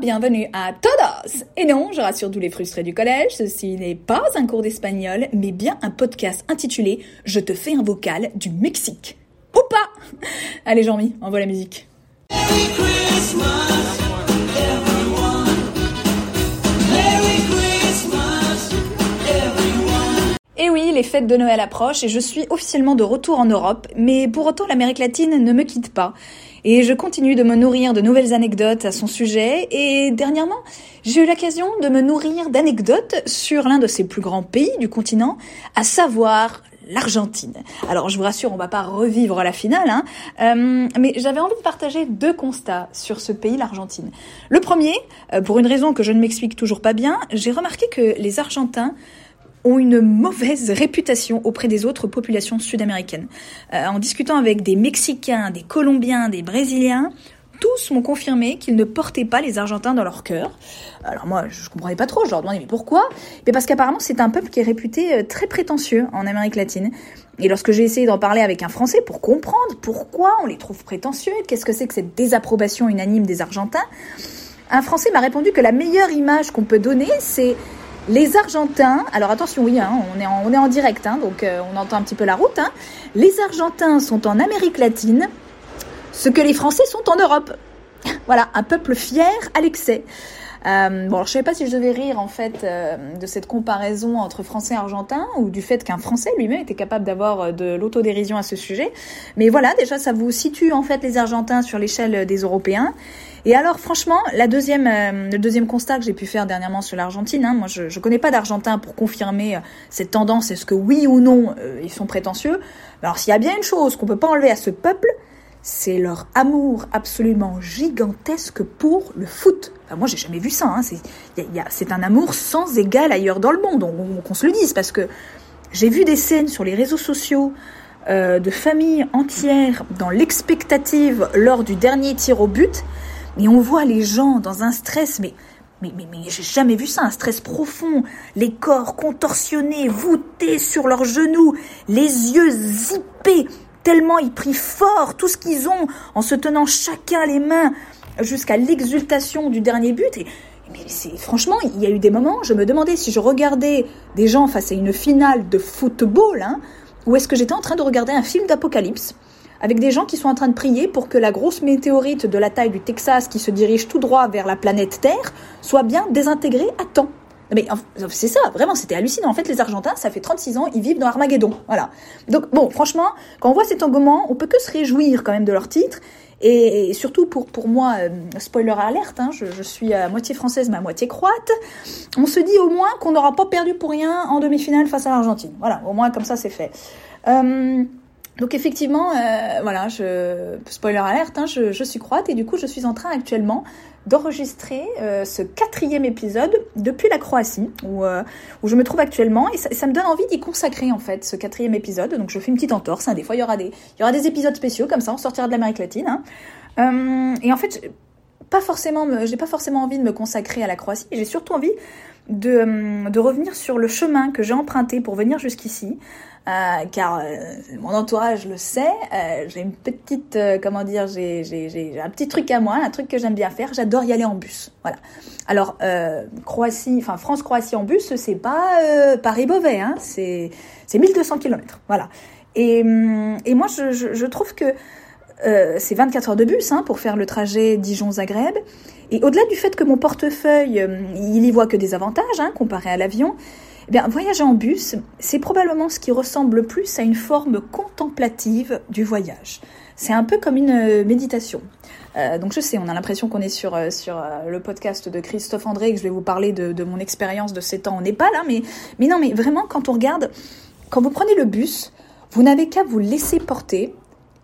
Bienvenue à todos Et non, je rassure tous les frustrés du collège, ceci n'est pas un cours d'espagnol, mais bien un podcast intitulé « Je te fais un vocal du Mexique ». Ou pas Allez Jean-Mi, envoie la musique. Les fêtes de Noël approchent et je suis officiellement de retour en Europe, mais pour autant l'Amérique latine ne me quitte pas. Et je continue de me nourrir de nouvelles anecdotes à son sujet. Et dernièrement, j'ai eu l'occasion de me nourrir d'anecdotes sur l'un de ses plus grands pays du continent, à savoir l'Argentine. Alors je vous rassure, on va pas revivre la finale, hein, euh, mais j'avais envie de partager deux constats sur ce pays, l'Argentine. Le premier, euh, pour une raison que je ne m'explique toujours pas bien, j'ai remarqué que les Argentins ont une mauvaise réputation auprès des autres populations sud-américaines. Euh, en discutant avec des Mexicains, des Colombiens, des Brésiliens, tous m'ont confirmé qu'ils ne portaient pas les Argentins dans leur cœur. Alors moi, je comprenais pas trop, je leur demandais mais pourquoi? Mais parce qu'apparemment c'est un peuple qui est réputé euh, très prétentieux en Amérique latine. Et lorsque j'ai essayé d'en parler avec un Français pour comprendre pourquoi on les trouve prétentieux, qu'est-ce que c'est que cette désapprobation unanime des Argentins, un Français m'a répondu que la meilleure image qu'on peut donner, c'est les Argentins, alors attention, oui, hein, on, est en, on est en direct, hein, donc euh, on entend un petit peu la route. Hein. Les Argentins sont en Amérique latine, ce que les Français sont en Europe. Voilà, un peuple fier à l'excès. Euh, bon, alors, je sais pas si je devais rire en fait euh, de cette comparaison entre Français et Argentins ou du fait qu'un Français lui-même était capable d'avoir euh, de l'autodérision à ce sujet. Mais voilà, déjà ça vous situe en fait les Argentins sur l'échelle des Européens. Et alors, franchement, euh, le deuxième constat que j'ai pu faire dernièrement sur l'Argentine, hein, moi je ne connais pas d'Argentins pour confirmer cette tendance, est-ce que oui ou non ils sont prétentieux. Alors s'il y a bien une chose qu'on peut pas enlever à ce peuple, c'est leur amour absolument gigantesque pour le foot. Enfin, moi, j'ai jamais vu ça. Hein. C'est un amour sans égal ailleurs dans le monde, qu'on se le dise, parce que j'ai vu des scènes sur les réseaux sociaux euh, de familles entières dans l'expectative lors du dernier tir au but, et on voit les gens dans un stress, mais mais, mais, mais j'ai jamais vu ça, un stress profond, les corps contorsionnés, voûtés sur leurs genoux, les yeux zippés, tellement ils prient fort tout ce qu'ils ont en se tenant chacun les mains jusqu'à l'exultation du dernier but. Et, mais franchement, il y a eu des moments, je me demandais si je regardais des gens face à une finale de football, hein, ou est-ce que j'étais en train de regarder un film d'apocalypse avec des gens qui sont en train de prier pour que la grosse météorite de la taille du Texas qui se dirige tout droit vers la planète Terre soit bien désintégrée à temps. Mais c'est ça, vraiment, c'était hallucinant. En fait, les Argentins, ça fait 36 ans, ils vivent dans Armageddon. Voilà. Donc, bon, franchement, quand on voit cet engouement, on peut que se réjouir quand même de leur titre. Et, surtout pour, pour moi, euh, spoiler alerte, hein, je, suis à moitié française mais à moitié croate, on se dit au moins qu'on n'aura pas perdu pour rien en demi-finale face à l'Argentine. Voilà, au moins comme ça c'est fait. Euh, donc effectivement, euh, voilà, je, spoiler alerte, hein, je, je, suis croate et du coup je suis en train actuellement d'enregistrer euh, ce quatrième épisode depuis la Croatie, où, euh, où je me trouve actuellement, et ça, ça me donne envie d'y consacrer en fait ce quatrième épisode. Donc je fais une petite entorse, hein, des fois il y aura des, il y aura des épisodes spéciaux comme ça, on sortira de l'Amérique latine. Hein. Euh, et en fait, pas forcément, j'ai pas forcément envie de me consacrer à la Croatie, j'ai surtout envie de, de revenir sur le chemin que j'ai emprunté pour venir jusqu'ici. Euh, car euh, mon entourage le sait. Euh, j'ai une petite, euh, comment dire, j'ai, un petit truc à moi, un truc que j'aime bien faire. J'adore y aller en bus. Voilà. Alors Croatie, enfin France Croatie en bus, c'est pas Paris Beauvais, hein. C'est c'est 1200 km. Voilà. Et, et moi je, je, je trouve que c'est 24 heures de bus hein, pour faire le trajet Dijon-Zagreb. Et au-delà du fait que mon portefeuille, il y voit que des avantages hein, comparé à l'avion, eh bien, voyager en bus, c'est probablement ce qui ressemble le plus à une forme contemplative du voyage. C'est un peu comme une euh, méditation. Euh, donc je sais, on a l'impression qu'on est sur, euh, sur euh, le podcast de Christophe André, que je vais vous parler de, de mon expérience de 7 ans au Népal, hein, mais, mais non, mais vraiment, quand on regarde, quand vous prenez le bus, vous n'avez qu'à vous laisser porter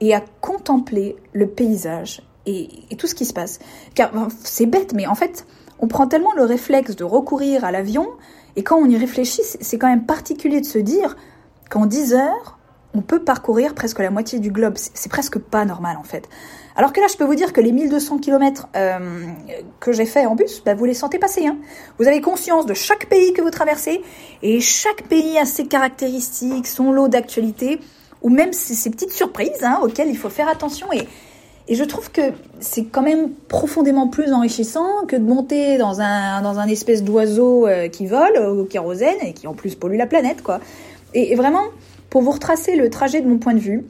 et à contempler le paysage et, et tout ce qui se passe. Car c'est bête, mais en fait, on prend tellement le réflexe de recourir à l'avion et quand on y réfléchit, c'est quand même particulier de se dire qu'en 10 heures, on peut parcourir presque la moitié du globe. C'est presque pas normal en fait. Alors que là, je peux vous dire que les 1200 km euh, que j'ai fait en bus, bah, vous les sentez passer. Hein. Vous avez conscience de chaque pays que vous traversez et chaque pays a ses caractéristiques, son lot d'actualités ou même ses, petites surprises hein, auxquelles il faut faire attention. Et, Et je trouve que c'est quand même profondément plus enrichissant que de monter dans un, dans un espèce d'oiseau euh, qui vole au kérosène et qui en plus pollue la planète, quoi. Et, vraiment, pour vous retracer le trajet de mon point de vue,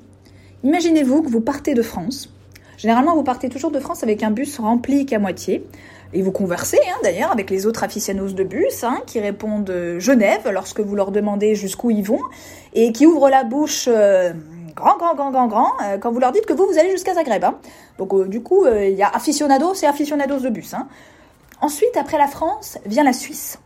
imaginez-vous que vous partez de France. Généralement, vous partez toujours de France avec un bus rempli qu'à moitié. Et vous conversez hein, d'ailleurs avec les autres aficionados de bus hein, qui répondent euh, Genève lorsque vous leur demandez jusqu'où ils vont et qui ouvrent la bouche euh, grand, grand, grand, grand, grand, euh, quand vous leur dites que vous, vous allez jusqu'à Zagreb. Hein. Donc euh, du coup, euh, il y a aficionados et aficionados de bus. Hein. Ensuite, après la France, vient la Suisse,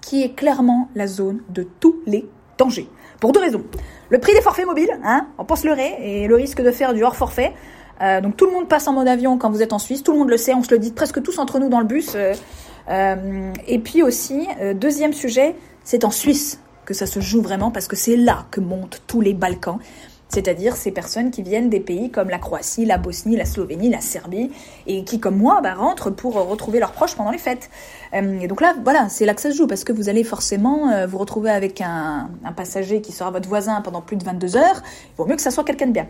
qui est clairement la zone de tous les dangers. Pour deux raisons. Le prix des forfaits mobiles, hein, on pense le ré, et le risque de faire du hors forfait. donc tout le monde passe en mode avion quand vous êtes en Suisse, tout le monde le sait, on se le dit presque tous entre nous dans le bus. et puis aussi, deuxième sujet, c'est en Suisse que ça se joue vraiment parce que c'est là que montent tous les Balkans c'est-à-dire ces personnes qui viennent des pays comme la Croatie, la Bosnie, la Slovénie, la Serbie, et qui, comme moi, bah, rentrent pour retrouver leurs proches pendant les fêtes. Euh, et donc là, voilà, c'est là que ça se joue, parce que vous allez forcément euh, vous retrouver avec un, passager qui sera votre voisin pendant plus de 22 heures. Il vaut mieux que ça soit quelqu'un de bien.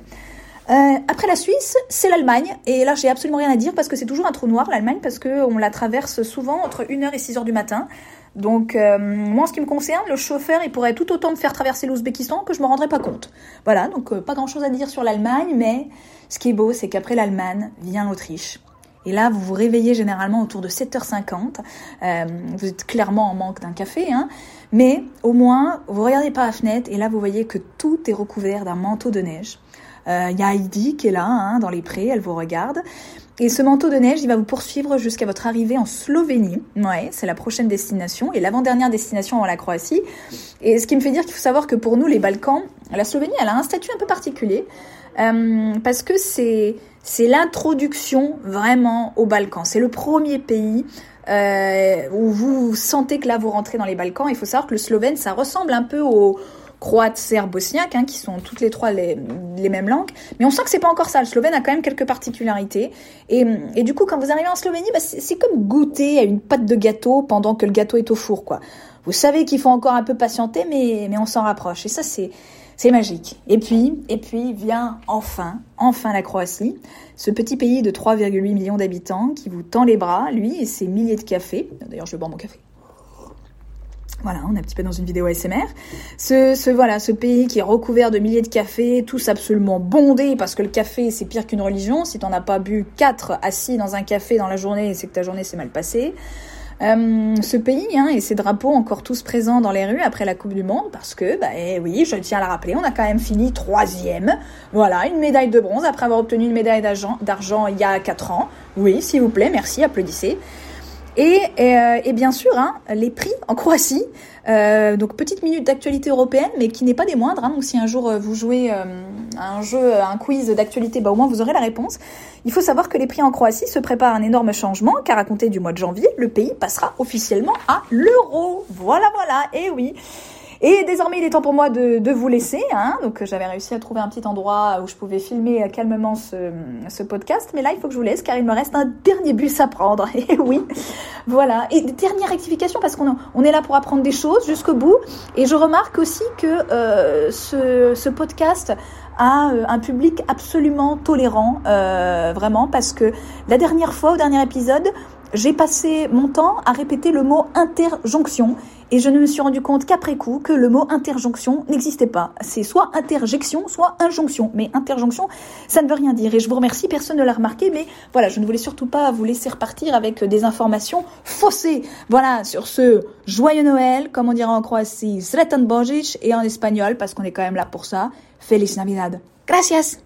Euh, après la Suisse, c'est l'Allemagne. Et là, j'ai absolument rien à dire parce que c'est toujours un trou noir, l'Allemagne, parce qu'on la traverse souvent entre 1h et 6h du matin. Donc, euh, moi, en ce qui me concerne, le chauffeur, il pourrait tout autant me faire traverser l'Ouzbékistan que je me rendrais pas compte. Voilà, donc euh, pas grand-chose à dire sur l'Allemagne, mais ce qui est beau, c'est qu'après l'Allemagne vient l'Autriche. Et là, vous vous réveillez généralement autour de 7h50. Euh, vous êtes clairement en manque d'un café, hein. Mais au moins, vous regardez par la fenêtre et là, vous voyez que tout est recouvert d'un manteau de neige. Il y a Heidi qui est là, hein, dans les prés, elle vous regarde. Et ce manteau de neige, il va vous poursuivre jusqu'à votre arrivée en Slovénie. Ouais, c'est la prochaine destination et l'avant-dernière destination avant la Croatie. Et ce qui me fait dire qu'il faut savoir que pour nous, les Balkans, la Slovénie, elle a un statut un peu particulier euh, parce que c'est c'est l'introduction vraiment aux Balkans. C'est le premier pays euh, où vous sentez que là vous rentrez dans les Balkans. Il faut savoir que le slovène, ça ressemble un peu au croate, serbe, bosniaque, hein, qui sont toutes les trois les, mêmes langues. Mais on sent que c'est pas encore ça. Le slovène a quand même quelques particularités. Et, du coup, quand vous arrivez en Slovénie, bah, c'est comme goûter à une pâte de gâteau pendant que le gâteau est au four, quoi. Vous savez qu'il faut encore un peu patienter, mais, mais on s'en rapproche. Et ça, c'est, c'est magique. Et puis, et puis vient enfin, enfin la Croatie, ce petit pays de 3,8 millions d'habitants qui vous tend les bras, lui et ses milliers de cafés. D'ailleurs, je boire mon café. Voilà, on est un petit peu dans une vidéo ASMR. Ce, ce, voilà, ce pays qui est recouvert de milliers de cafés, tous absolument bondés, parce que le café, c'est pire qu'une religion. Si t'en as pas bu quatre assis dans un café dans la journée, c'est que ta journée s'est mal passée. Euh, ce pays hein, et ses drapeaux encore tous présents dans les rues après la Coupe du Monde, parce que, bah eh oui, je tiens à le rappeler, on a quand même fini troisième. Voilà, une médaille de bronze après avoir obtenu une médaille d'argent il y a quatre ans. Oui, s'il vous plaît, merci, applaudissez. Et, euh, et, bien sûr, hein, les prix en Croatie. Euh, donc petite minute d'actualité européenne, mais qui n'est pas des moindres. Hein. donc si un jour euh, vous jouez un jeu, un quiz d'actualité, bah au moins vous aurez la réponse. Il faut savoir que les prix en Croatie se préparent un énorme changement, car à compter du mois de janvier, le pays passera officiellement à l'euro. Voilà, voilà. Et oui. Et désormais, il est temps pour moi de, vous laisser. Hein. Donc, j'avais réussi à trouver un petit endroit où je pouvais filmer calmement ce, podcast. Mais là, il faut que je vous laisse car il me reste un dernier bus à prendre. Et oui, voilà. Et dernière rectification parce qu'on on est là pour apprendre des choses jusqu'au bout. Et je remarque aussi que euh, ce, podcast a euh, un public absolument tolérant, euh, vraiment, parce que la dernière fois, au dernier épisode, j'ai passé mon temps à répéter le mot interjonction et je ne me suis rendu compte qu'après coup que le mot interjonction n'existait pas. C'est soit interjection, soit injonction. Mais interjonction, ça ne veut rien dire. Et je vous remercie, personne ne l'a remarqué, mais voilà, je ne voulais surtout pas vous laisser repartir avec des informations faussées. Voilà, sur ce joyeux Noël, comme on dirait en Croatie, Sretan Božić, et en espagnol, parce qu'on est quand même là pour ça, Feliz Navidad. Gracias!